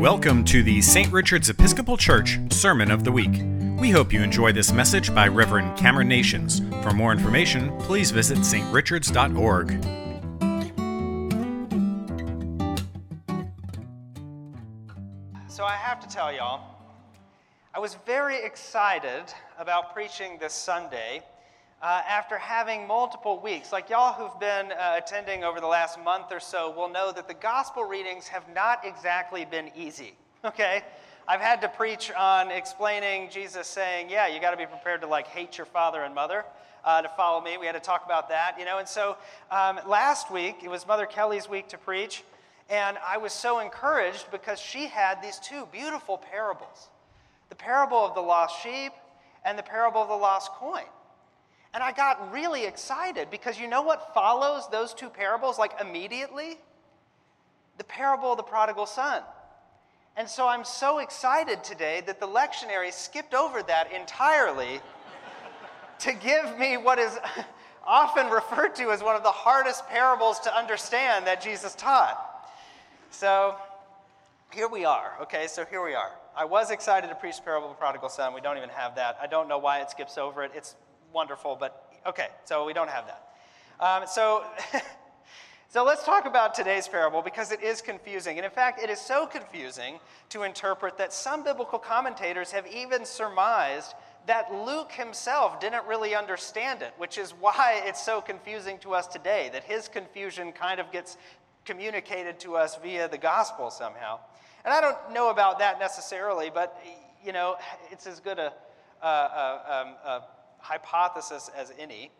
Welcome to the St. Richard's Episcopal Church Sermon of the Week. We hope you enjoy this message by Reverend Cameron Nations. For more information, please visit strichards.org. So I have to tell y'all, I was very excited about preaching this Sunday uh, after having multiple weeks. Like y'all who've been uh, attending over the last month or so will know that the gospel readings have not exactly been easy, okay? I've had to preach on explaining Jesus saying, yeah, you got to be prepared to like hate your father and mother. Uh, to follow me, we had to talk about that, you know. And so um, last week, it was Mother Kelly's week to preach, and I was so encouraged because she had these two beautiful parables the parable of the lost sheep and the parable of the lost coin. And I got really excited because you know what follows those two parables like immediately? The parable of the prodigal son. And so I'm so excited today that the lectionary skipped over that entirely to give me what is often referred to as one of the hardest parables to understand that Jesus taught. So here we are, okay? So here we are. I was excited to preach the parable of the prodigal son. We don't even have that. I don't know why it skips over it. It's wonderful, but okay, so we don't have that. Um, so, so let's talk about today's parable because it is confusing. And in fact, it is so confusing to interpret that some biblical commentators have even surmised that Luke himself didn't really understand it, which is why it's so confusing to us today, that his confusion kind of gets communicated to us via the gospel somehow. And I don't know about that necessarily, but you know, it's as good a, a, a, um, a hypothesis as any.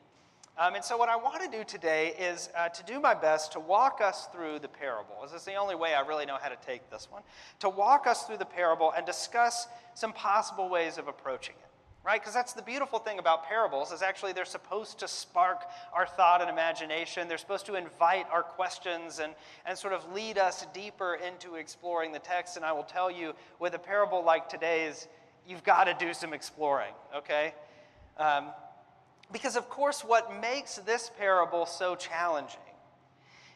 Um, and so, what I want to do today is uh, to do my best to walk us through the parable. This is the only way I really know how to take this one. To walk us through the parable and discuss some possible ways of approaching it, right? Because that's the beautiful thing about parables is actually they're supposed to spark our thought and imagination. They're supposed to invite our questions and, and sort of lead us deeper into exploring the text. And I will tell you, with a parable like today's, you've got to do some exploring, okay? Um, because, of course, what makes this parable so challenging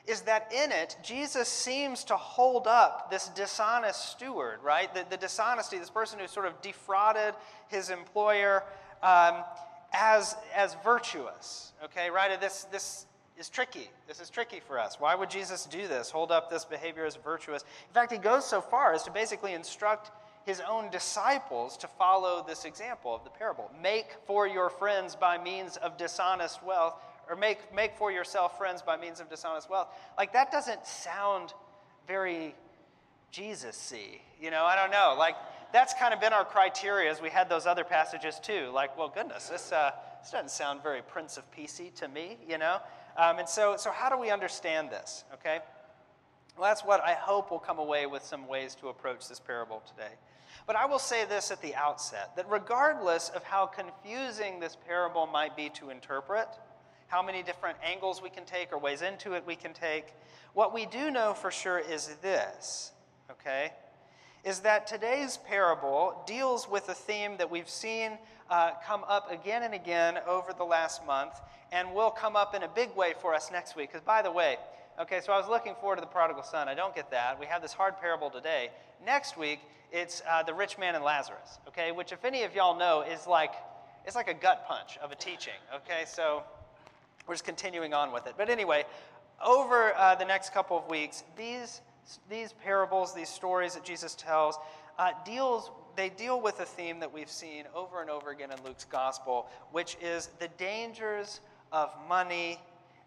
is that in it, Jesus seems to hold up this dishonest steward, right? The, the dishonesty, this person who sort of defrauded his employer um, as, as virtuous, okay, right? This, this is tricky. This is tricky for us. Why would Jesus do this? Hold up this behavior as virtuous? In fact, he goes so far as to basically instruct his own disciples to follow this example of the parable. Make for your friends by means of dishonest wealth, or make, make for yourself friends by means of dishonest wealth. Like, that doesn't sound very Jesus y. You know, I don't know. Like, that's kind of been our criteria as we had those other passages too. Like, well, goodness, this, uh, this doesn't sound very Prince of Peacey to me, you know? Um, and so, so, how do we understand this, okay? Well, that's what I hope will come away with some ways to approach this parable today. But I will say this at the outset that regardless of how confusing this parable might be to interpret, how many different angles we can take or ways into it we can take, what we do know for sure is this, okay? Is that today's parable deals with a theme that we've seen uh, come up again and again over the last month and will come up in a big way for us next week. Because, by the way, Okay, so I was looking forward to the prodigal son. I don't get that. We have this hard parable today. Next week, it's uh, the rich man and Lazarus. Okay, which if any of y'all know is like it's like a gut punch of a teaching. Okay, so we're just continuing on with it. But anyway, over uh, the next couple of weeks, these these parables, these stories that Jesus tells, uh, deals they deal with a theme that we've seen over and over again in Luke's gospel, which is the dangers of money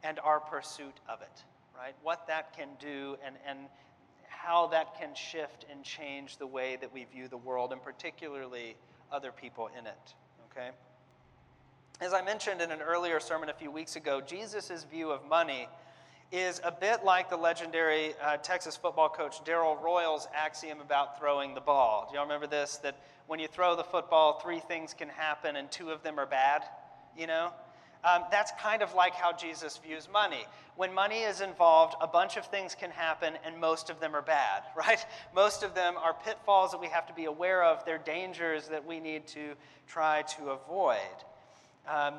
and our pursuit of it right? What that can do and, and how that can shift and change the way that we view the world, and particularly other people in it, okay? As I mentioned in an earlier sermon a few weeks ago, Jesus' view of money is a bit like the legendary uh, Texas football coach Darrell Royal's axiom about throwing the ball. Do y'all remember this? That when you throw the football, three things can happen and two of them are bad, you know? Um, that's kind of like how Jesus views money. When money is involved, a bunch of things can happen, and most of them are bad, right? Most of them are pitfalls that we have to be aware of. They're dangers that we need to try to avoid. Um,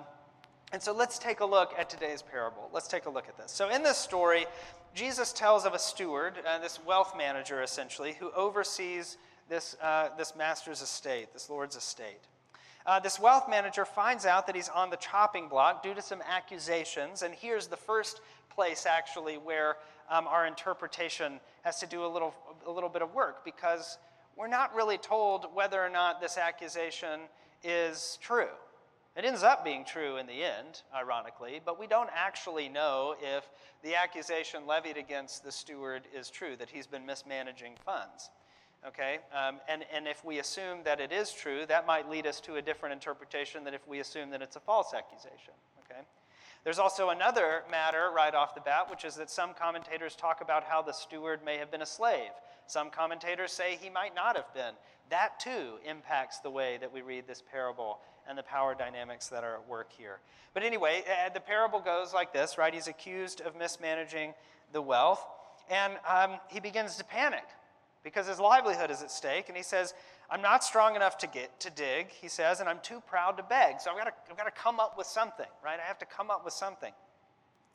and so let's take a look at today's parable. Let's take a look at this. So, in this story, Jesus tells of a steward, uh, this wealth manager essentially, who oversees this, uh, this master's estate, this Lord's estate. Uh, this wealth manager finds out that he's on the chopping block due to some accusations, and here's the first place actually where um, our interpretation has to do a little, a little bit of work because we're not really told whether or not this accusation is true. It ends up being true in the end, ironically, but we don't actually know if the accusation levied against the steward is true, that he's been mismanaging funds. Okay? Um, and, and if we assume that it is true, that might lead us to a different interpretation than if we assume that it's a false accusation. Okay? There's also another matter right off the bat, which is that some commentators talk about how the steward may have been a slave. Some commentators say he might not have been. That too impacts the way that we read this parable and the power dynamics that are at work here. But anyway, the parable goes like this, right? He's accused of mismanaging the wealth, and um, he begins to panic because his livelihood is at stake. And he says, I'm not strong enough to get to dig, he says, and I'm too proud to beg. So I've got to, I've got to come up with something, right? I have to come up with something.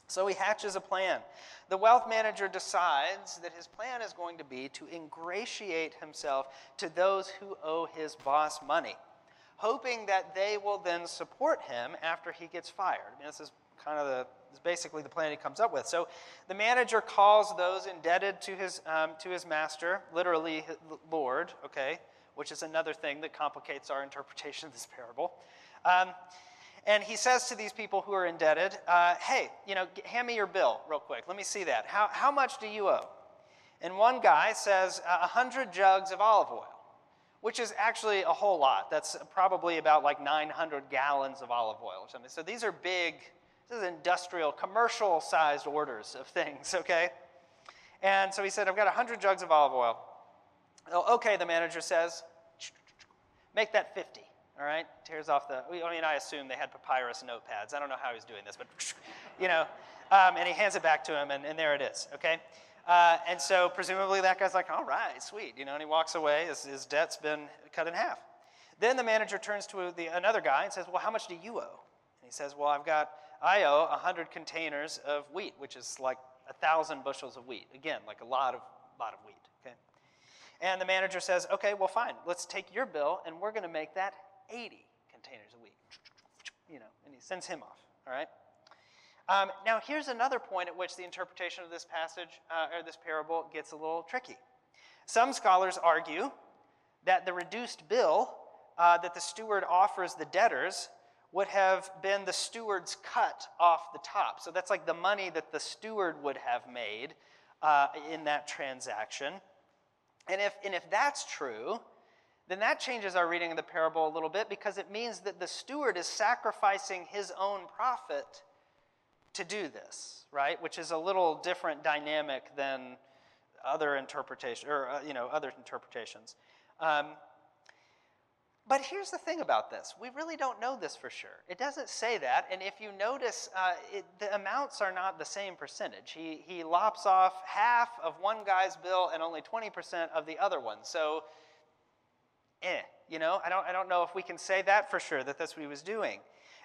So he hatches a plan. The wealth manager decides that his plan is going to be to ingratiate himself to those who owe his boss money hoping that they will then support him after he gets fired. I mean, this is kind of the is basically the plan he comes up with. So the manager calls those indebted to his, um, to his master, literally Lord, okay, which is another thing that complicates our interpretation of this parable. Um, and he says to these people who are indebted, uh, hey, you know, hand me your bill real quick. Let me see that. How, how much do you owe? And one guy says, a hundred jugs of olive oil which is actually a whole lot. That's probably about like 900 gallons of olive oil or something. So these are big, this is industrial, commercial sized orders of things, okay? And so he said, I've got 100 jugs of olive oil. Oh, okay, the manager says, make that 50. All right, tears off the. I mean, I assume they had papyrus notepads. I don't know how he's doing this, but you know, um, and he hands it back to him, and, and there it is. Okay, uh, and so presumably that guy's like, all right, sweet, you know, and he walks away. His, his debt's been cut in half. Then the manager turns to the, another guy and says, well, how much do you owe? And he says, well, I've got, I owe 100 containers of wheat, which is like a 1,000 bushels of wheat. Again, like a lot of, lot of wheat, okay? And the manager says, okay, well, fine, let's take your bill and we're going to make that 80 containers of wheat. You know, and he sends him off, all right? Um, now, here's another point at which the interpretation of this passage uh, or this parable gets a little tricky. Some scholars argue that the reduced bill uh, that the steward offers the debtors would have been the steward's cut off the top. So that's like the money that the steward would have made uh, in that transaction. And if, and if that's true, then that changes our reading of the parable a little bit because it means that the steward is sacrificing his own profit to do this, right? Which is a little different dynamic than other interpretation or uh, you know other interpretations. Um, but here's the thing about this: we really don't know this for sure. It doesn't say that, and if you notice, uh, it, the amounts are not the same percentage. He he lops off half of one guy's bill and only 20% of the other one. So, eh, you know, I don't I don't know if we can say that for sure that that's what he was doing.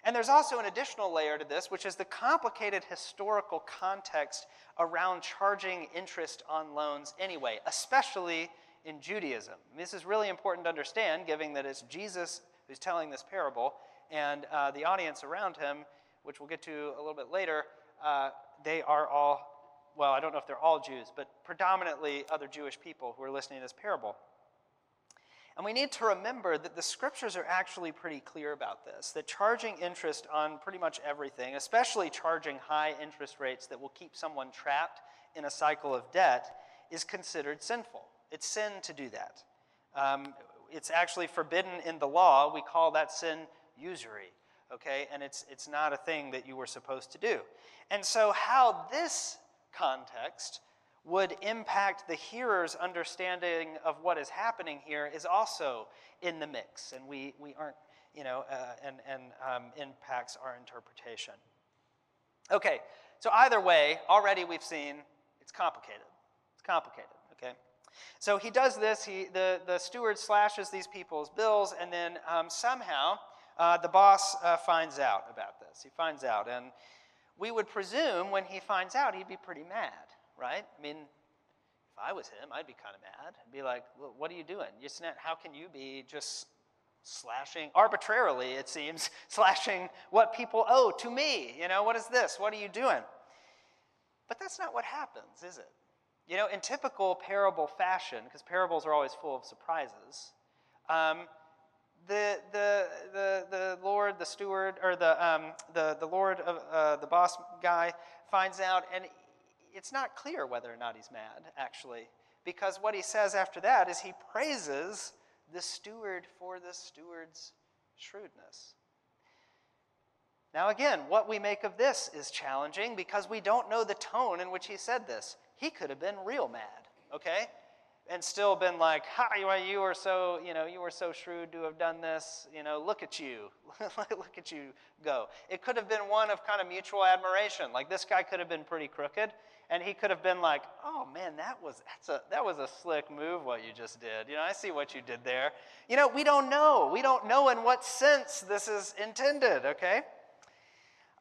And there's also an additional layer to this, which is the complicated historical context around charging interest on loans anyway, especially in Judaism. This is really important to understand, given that it's Jesus who's telling this parable, and uh, the audience around him, which we'll get to a little bit later, uh, they are all, well, I don't know if they're all Jews, but predominantly other Jewish people who are listening to this parable. And we need to remember that the scriptures are actually pretty clear about this that charging interest on pretty much everything, especially charging high interest rates that will keep someone trapped in a cycle of debt, is considered sinful. It's sin to do that. Um, it's actually forbidden in the law. We call that sin usury, okay? And it's, it's not a thing that you were supposed to do. And so, how this context would impact the hearer's understanding of what is happening here is also in the mix, and we, we aren't, you know, uh, and, and um, impacts our interpretation. Okay, so either way, already we've seen it's complicated. It's complicated, okay? So he does this, he, the, the steward slashes these people's bills, and then um, somehow uh, the boss uh, finds out about this. He finds out, and we would presume when he finds out, he'd be pretty mad right? I mean, if I was him, I'd be kind of mad. I'd be like, well, what are you doing? You how can you be just slashing, arbitrarily, it seems, slashing what people owe to me? You know, what is this? What are you doing? But that's not what happens, is it? You know, in typical parable fashion, because parables are always full of surprises, um, the, the, the, the Lord, the steward, or the, um, the, the Lord, of, uh, the boss guy, finds out, and it's not clear whether or not he's mad, actually, because what he says after that is he praises the steward for the steward's shrewdness. Now, again, what we make of this is challenging because we don't know the tone in which he said this. He could have been real mad, okay? And still been like, "Hi, you were so, you know, you were so shrewd to have done this. You know, look at you, look at you go." It could have been one of kind of mutual admiration. Like this guy could have been pretty crooked, and he could have been like, "Oh man, that was that's a that was a slick move what you just did. You know, I see what you did there." You know, we don't know. We don't know in what sense this is intended. Okay.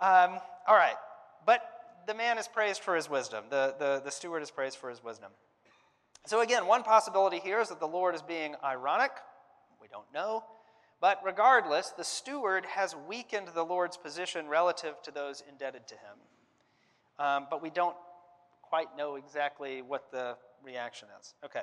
Um, all right, but the man is praised for his wisdom. The, the the steward is praised for his wisdom. So again, one possibility here is that the Lord is being ironic. We don't know. But regardless, the steward has weakened the Lord's position relative to those indebted to him. Um, but we don't quite know exactly what the reaction is. Okay.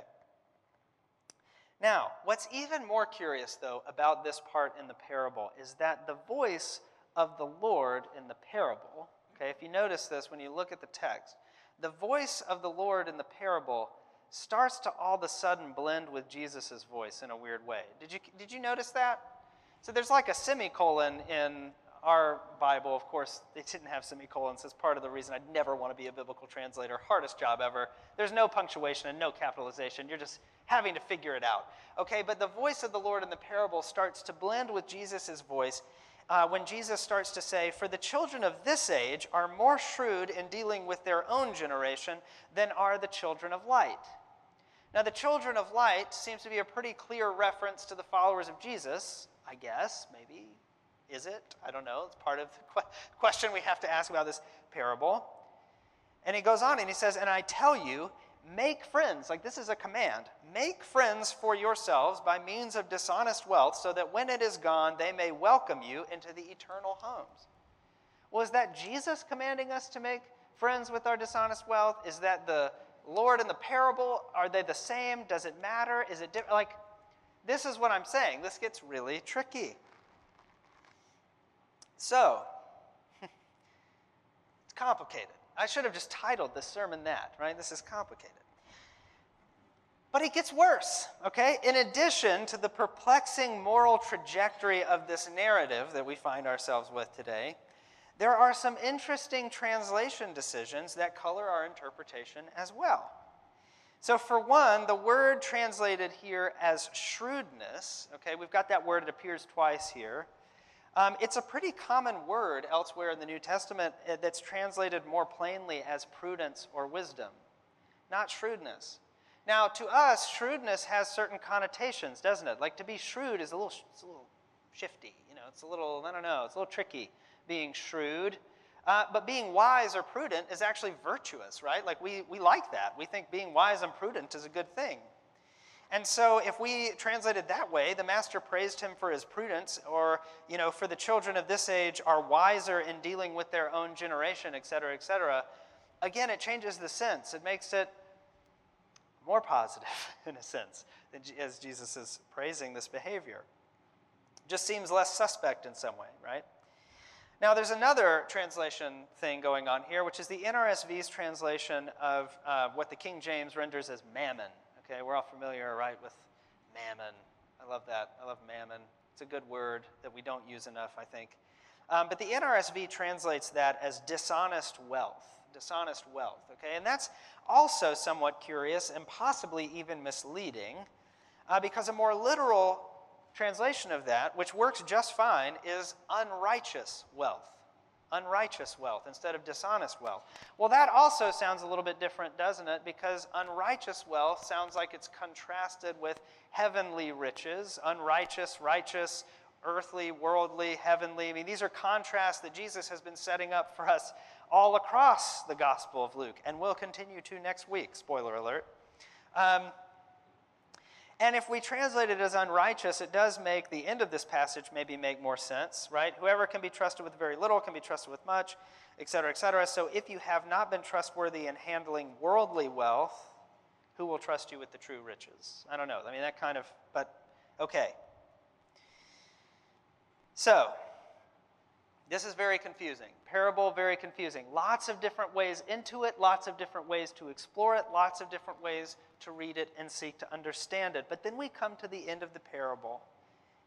Now, what's even more curious, though, about this part in the parable is that the voice of the Lord in the parable, okay, if you notice this when you look at the text, the voice of the Lord in the parable starts to all of a sudden blend with Jesus' voice in a weird way. Did you, did you notice that? So there's like a semicolon in our Bible, of course, they didn't have semicolons. That's part of the reason I'd never want to be a biblical translator. Hardest job ever. There's no punctuation and no capitalization. You're just having to figure it out. Okay, but the voice of the Lord in the parable starts to blend with Jesus' voice uh, when Jesus starts to say, For the children of this age are more shrewd in dealing with their own generation than are the children of light. Now, the children of light seems to be a pretty clear reference to the followers of Jesus, I guess, maybe is it? I don't know. It's part of the question we have to ask about this parable. And he goes on and he says, And I tell you, make friends. Like this is a command. Make friends for yourselves by means of dishonest wealth, so that when it is gone, they may welcome you into the eternal homes. Well, that Jesus commanding us to make friends with our dishonest wealth? Is that the Lord in the parable? Are they the same? Does it matter? Is it different? Like, this is what I'm saying. This gets really tricky. So, it's complicated. I should have just titled this sermon that, right? This is complicated. But it gets worse, okay? In addition to the perplexing moral trajectory of this narrative that we find ourselves with today, there are some interesting translation decisions that color our interpretation as well. So, for one, the word translated here as shrewdness, okay, we've got that word, it appears twice here. Um, it's a pretty common word elsewhere in the New Testament uh, that's translated more plainly as prudence or wisdom, not shrewdness. Now, to us, shrewdness has certain connotations, doesn't it? Like to be shrewd is a little, it's a little shifty, you know, it's a little, I don't know, it's a little tricky being shrewd. Uh, but being wise or prudent is actually virtuous, right? Like we, we like that. We think being wise and prudent is a good thing. And so if we translate it that way, the master praised him for his prudence, or, you know, for the children of this age are wiser in dealing with their own generation, et cetera, et cetera. Again, it changes the sense. It makes it more positive, in a sense, as Jesus is praising this behavior. Just seems less suspect in some way, right? Now, there's another translation thing going on here, which is the NRSV's translation of uh, what the King James renders as mammon. Okay, we're all familiar, right, with mammon. I love that. I love mammon. It's a good word that we don't use enough, I think. Um, but the NRSV translates that as dishonest wealth. Dishonest wealth, okay? And that's also somewhat curious and possibly even misleading uh, because a more literal translation of that, which works just fine, is unrighteous wealth unrighteous wealth instead of dishonest wealth. Well, that also sounds a little bit different, doesn't it? Because unrighteous wealth sounds like it's contrasted with heavenly riches, unrighteous, righteous, earthly, worldly, heavenly. I mean, these are contrasts that Jesus has been setting up for us all across the Gospel of Luke, and will continue to next week. Spoiler alert. Um, and if we translate it as unrighteous, it does make the end of this passage maybe make more sense, right? Whoever can be trusted with very little can be trusted with much, et cetera, et cetera. So if you have not been trustworthy in handling worldly wealth, who will trust you with the true riches? I don't know. I mean, that kind of, but okay. So, this is very confusing. Parable, very confusing. Lots of different ways into it, lots of different ways to explore it, lots of different ways to read it and seek to understand it. But then we come to the end of the parable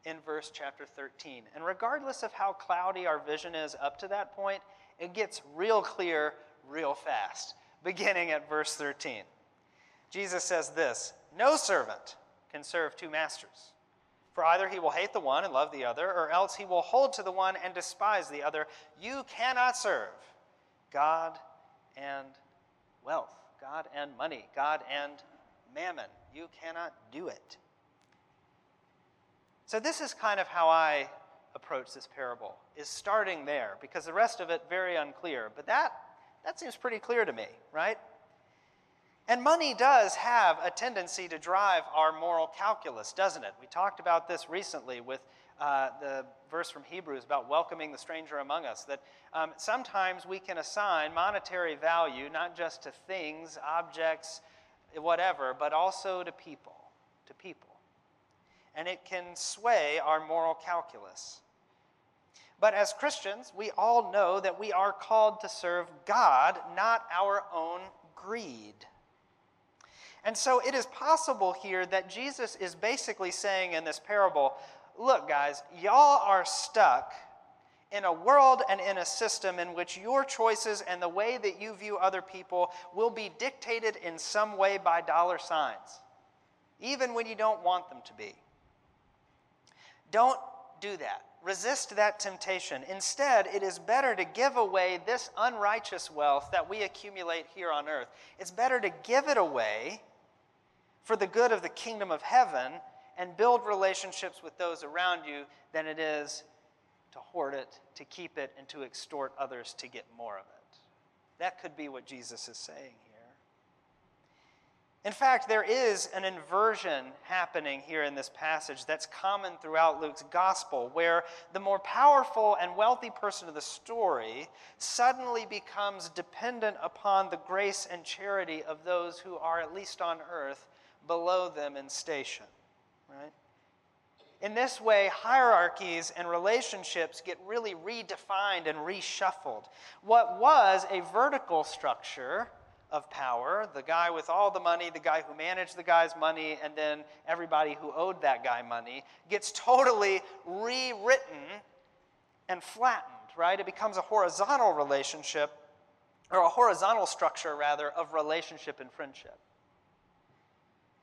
in verse chapter 13. And regardless of how cloudy our vision is up to that point, it gets real clear real fast, beginning at verse 13. Jesus says this No servant can serve two masters. For either he will hate the one and love the other, or else he will hold to the one and despise the other. You cannot serve God and wealth, God and money, God and mammon. You cannot do it. So this is kind of how I approach this parable, is starting there, because the rest of it very unclear. But that that seems pretty clear to me, right? And money does have a tendency to drive our moral calculus, doesn't it? We talked about this recently with uh, the verse from Hebrews about welcoming the stranger among us. That um, sometimes we can assign monetary value not just to things, objects, whatever, but also to people. To people. And it can sway our moral calculus. But as Christians, we all know that we are called to serve God, not our own greed. And so it is possible here that Jesus is basically saying in this parable look, guys, y'all are stuck in a world and in a system in which your choices and the way that you view other people will be dictated in some way by dollar signs, even when you don't want them to be. Don't do that. Resist that temptation. Instead, it is better to give away this unrighteous wealth that we accumulate here on earth. It's better to give it away for the good of the kingdom of heaven and build relationships with those around you than it is to hoard it, to keep it, and to extort others to get more of it. That could be what Jesus is saying here. In fact, there is an inversion happening here in this passage that's common throughout Luke's gospel, where the more powerful and wealthy person of the story suddenly becomes dependent upon the grace and charity of those who are, at least on earth, below them in station, right? In this way, hierarchies and relationships get really redefined and reshuffled. What was a vertical structure of power, the guy with all the money, the guy who managed the guy's money, and then everybody who owed that guy money, gets totally rewritten and flattened, right? It becomes a horizontal relationship, or a horizontal structure, rather, of relationship and friendship.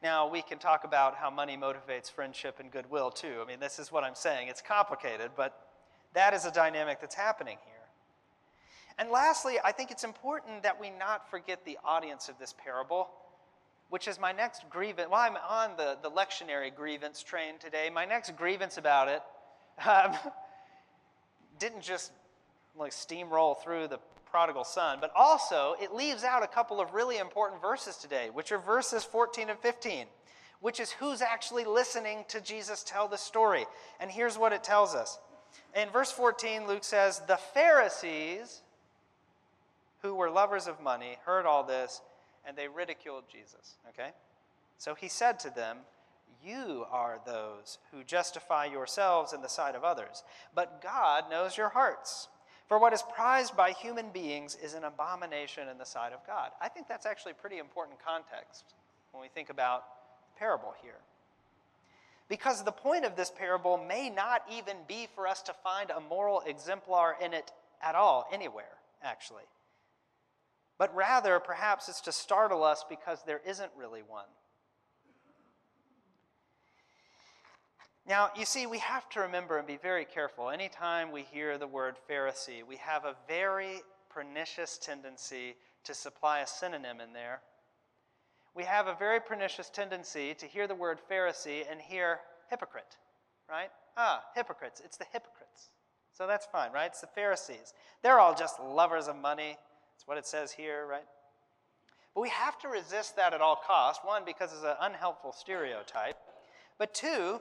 Now, we can talk about how money motivates friendship and goodwill too. I mean, this is what I'm saying. It's complicated, but that is a dynamic that's happening here. And lastly, I think it's important that we not forget the audience of this parable, which is my next grievance. Well, I'm on the, the lectionary grievance train today. My next grievance about it um, didn't just like steamroll through the prodigal son, but also it leaves out a couple of really important verses today, which are verses 14 and 15, which is who's actually listening to Jesus tell the story. And here's what it tells us. In verse 14, Luke says, The Pharisees, who were lovers of money, heard all this, and they ridiculed Jesus. Okay? So he said to them, You are those who justify yourselves in the sight of others, but God knows your hearts. For what is prized by human beings is an abomination in the sight of God. I think that's actually pretty important context when we think about the parable here. Because the point of this parable may not even be for us to find a moral exemplar in it at all, anywhere, actually. But rather, perhaps it's to startle us because there isn't really one. Now, you see, we have to remember and be very careful. Anytime we hear the word Pharisee, we have a very pernicious tendency to supply a synonym in there. We have a very pernicious tendency to hear the word Pharisee and hear hypocrite, right? Ah, hypocrites. It's the hypocrites. So that's fine, right? It's the Pharisees. They're all just lovers of money. That's what it says here, right? But we have to resist that at all costs. One, because it's an unhelpful stereotype. But two,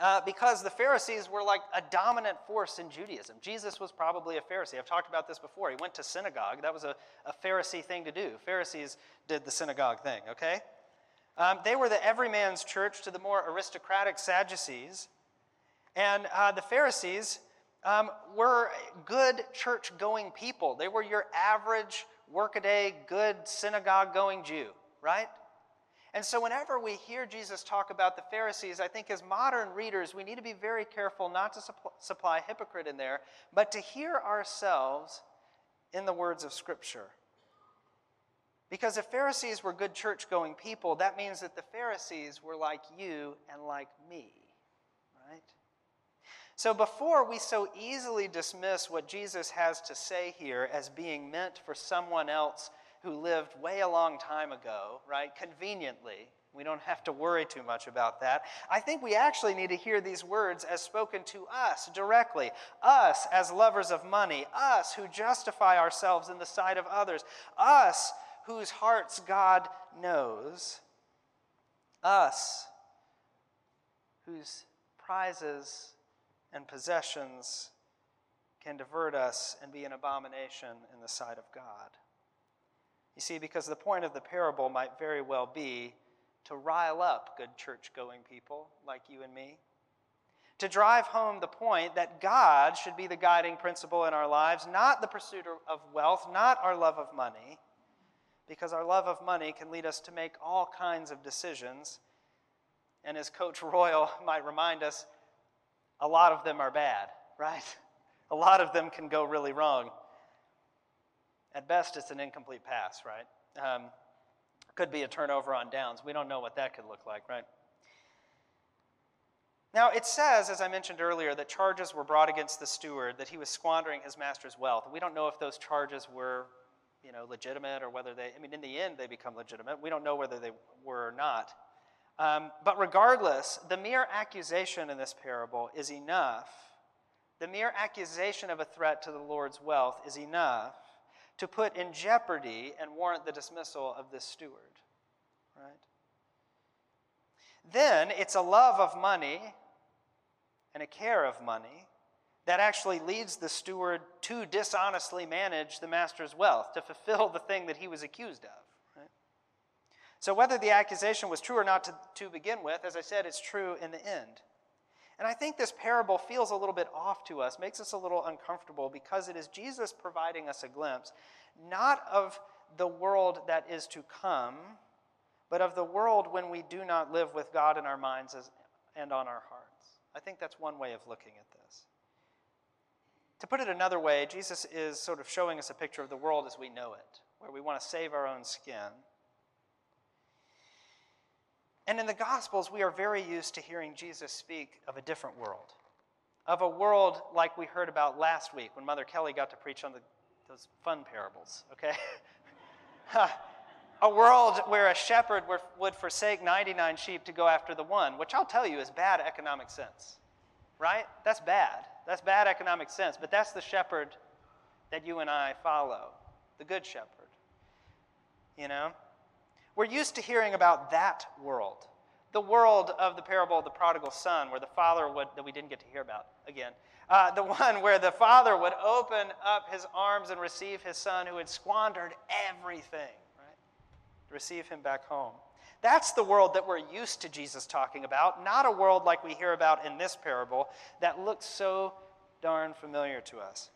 uh, because the Pharisees were like a dominant force in Judaism. Jesus was probably a Pharisee. I've talked about this before. He went to synagogue. That was a, a Pharisee thing to do. Pharisees did the synagogue thing, okay? Um, they were the everyman's church to the more aristocratic Sadducees. And uh, the Pharisees um, were good church going people. They were your average workaday, good synagogue going Jew, right? And so, whenever we hear Jesus talk about the Pharisees, I think as modern readers, we need to be very careful not to supply hypocrite in there, but to hear ourselves in the words of Scripture. Because if Pharisees were good church going people, that means that the Pharisees were like you and like me, right? So before we so easily dismiss what Jesus has to say here as being meant for someone else who lived way a long time ago, right? Conveniently. We don't have to worry too much about that. I think we actually need to hear these words as spoken to us directly. Us as lovers of money, us who justify ourselves in the sight of others, us whose hearts God knows, us whose prizes and possessions can divert us and be an abomination in the sight of God. You see, because the point of the parable might very well be to rile up good church going people like you and me. To drive home the point that God should be the guiding principle in our lives, not the pursuit of wealth, not our love of money, because our love of money can lead us to make all kinds of decisions. And as Coach Royal might remind us, a lot of them are bad, right? A lot of them can go really wrong. At best, it's an incomplete pass, right? Um, could be a turnover on downs. We don't know what that could look like, right? Now, it says, as I mentioned earlier, that charges were brought against the steward, that he was squandering his master's wealth. We don't know if those charges were, you know, legitimate or whether they, I mean, in the end, they become legitimate. We don't know whether they were or not. Um, but regardless, the mere accusation in this parable is enough. The mere accusation of a threat to the Lord's wealth is enough to put in jeopardy and warrant the dismissal of this steward. Right? Then it's a love of money and a care of money that actually leads the steward to dishonestly manage the master's wealth, to fulfill the thing that he was accused of. Right? So, whether the accusation was true or not to, to begin with, as I said, it's true in the end. And I think this parable feels a little bit off to us, makes us a little uncomfortable because it is Jesus providing us a glimpse, not of the world that is to come, but of the world when we do not live with God in our minds and on our hearts. I think that's one way of looking at this. To put it another way, Jesus is sort of showing us a picture of the world as we know it, where we want to save our own skin and in the Gospels, we are very used to hearing Jesus speak of a different world, of a world like we heard about last week when Mother Kelly got to preach on the, those fun parables, okay? a world where a shepherd would forsake 99 sheep to go after the one, which I'll tell you is bad economic sense, right? That's bad. That's bad economic sense, but that's the shepherd that you and I follow, the good shepherd. You know? We're used to hearing about that world, the world of the parable of the prodigal son, where the father would, that we didn't get to hear about again, uh, the one where the father would open up his arms and receive his son who had squandered everything, right? Receive him back home. That's the world that we're used to Jesus talking about, not a world like we hear about in this parable that looks so darn familiar to us.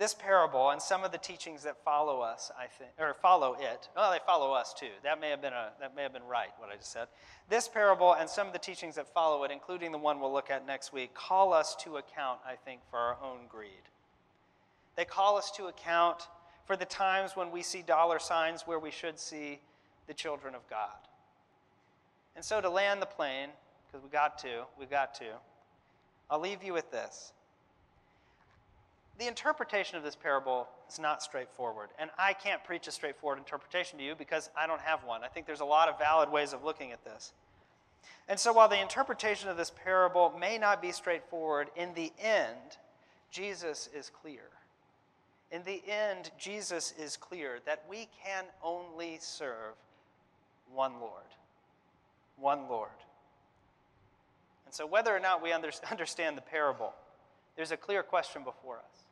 This parable and some of the teachings that follow us, I think, or follow it. Well, they follow us too. That may have been a that may have been right what I just said. This parable and some of the teachings that follow it, including the one we'll look at next week, call us to account, I think, for our own greed. They call us to account for the times when we see dollar signs where we should see the children of God. And so to land the plane, because we got to, we got to, I'll leave you with this the interpretation of this parable is not straightforward. And I can't preach a straightforward interpretation to you because I don't have one. I think there's a lot of valid ways of looking at this. And so while the interpretation of this parable may not be straightforward, in the end, Jesus is clear. In the end, Jesus is clear that we can only serve one Lord. One Lord. And so, whether or not we under- understand the parable, there's a clear question before us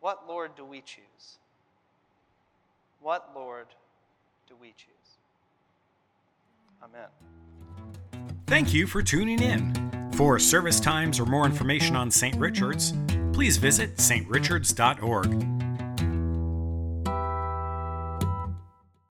What Lord do we choose? What Lord do we choose? Amen. Thank you for tuning in. For service times or more information on St. Richard's, please visit strichards.org.